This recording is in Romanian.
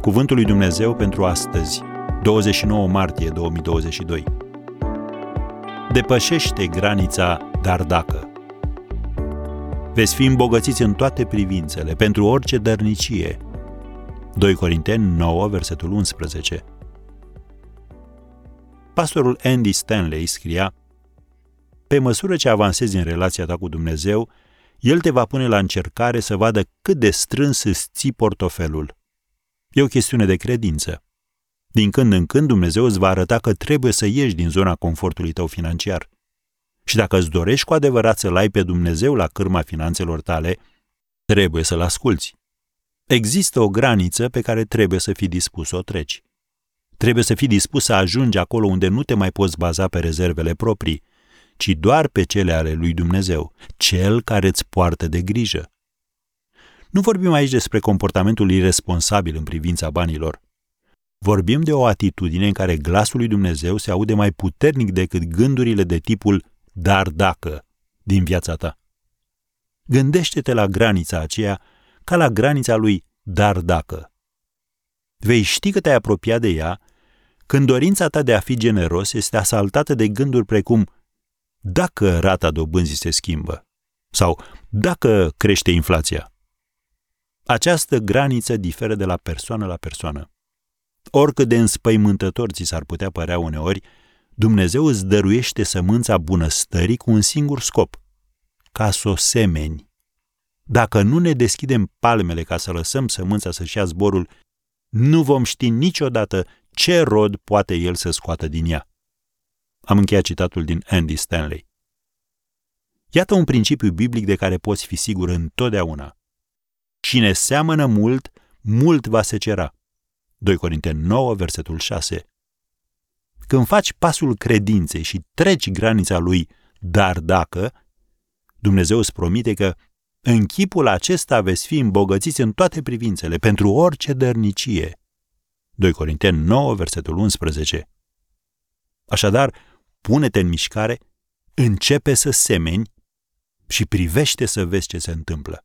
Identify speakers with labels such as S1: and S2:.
S1: Cuvântul lui Dumnezeu pentru astăzi, 29 martie 2022. Depășește granița, dar dacă. Veți fi îmbogățiți în toate privințele, pentru orice dărnicie. 2 Corinteni 9, versetul 11. Pastorul Andy Stanley scria Pe măsură ce avansezi în relația ta cu Dumnezeu, El te va pune la încercare să vadă cât de strâns îți ții portofelul. E o chestiune de credință. Din când în când Dumnezeu îți va arăta că trebuie să ieși din zona confortului tău financiar. Și dacă îți dorești cu adevărat să-L ai pe Dumnezeu la cârma finanțelor tale, trebuie să-L asculți. Există o graniță pe care trebuie să fii dispus să o treci. Trebuie să fii dispus să ajungi acolo unde nu te mai poți baza pe rezervele proprii, ci doar pe cele ale lui Dumnezeu, cel care îți poartă de grijă. Nu vorbim aici despre comportamentul irresponsabil în privința banilor. Vorbim de o atitudine în care glasul lui Dumnezeu se aude mai puternic decât gândurile de tipul dar dacă din viața ta. Gândește-te la granița aceea ca la granița lui dar dacă. Vei ști că te-ai apropiat de ea când dorința ta de a fi generos este asaltată de gânduri precum dacă rata dobânzii se schimbă sau dacă crește inflația. Această graniță diferă de la persoană la persoană. Oricât de înspăimântător ți s-ar putea părea uneori, Dumnezeu îți dăruiește sămânța bunăstării cu un singur scop, ca să o semeni. Dacă nu ne deschidem palmele ca să lăsăm sămânța să-și ia zborul, nu vom ști niciodată ce rod poate el să scoată din ea. Am încheiat citatul din Andy Stanley. Iată un principiu biblic de care poți fi sigur întotdeauna. Cine seamănă mult, mult va secera. 2 Corinteni 9, versetul 6. Când faci pasul credinței și treci granița lui, dar dacă, Dumnezeu îți promite că în chipul acesta veți fi îmbogățiți în toate privințele, pentru orice dărnicie. 2 Corinteni 9, versetul 11. Așadar, pune-te în mișcare, începe să semeni și privește să vezi ce se întâmplă.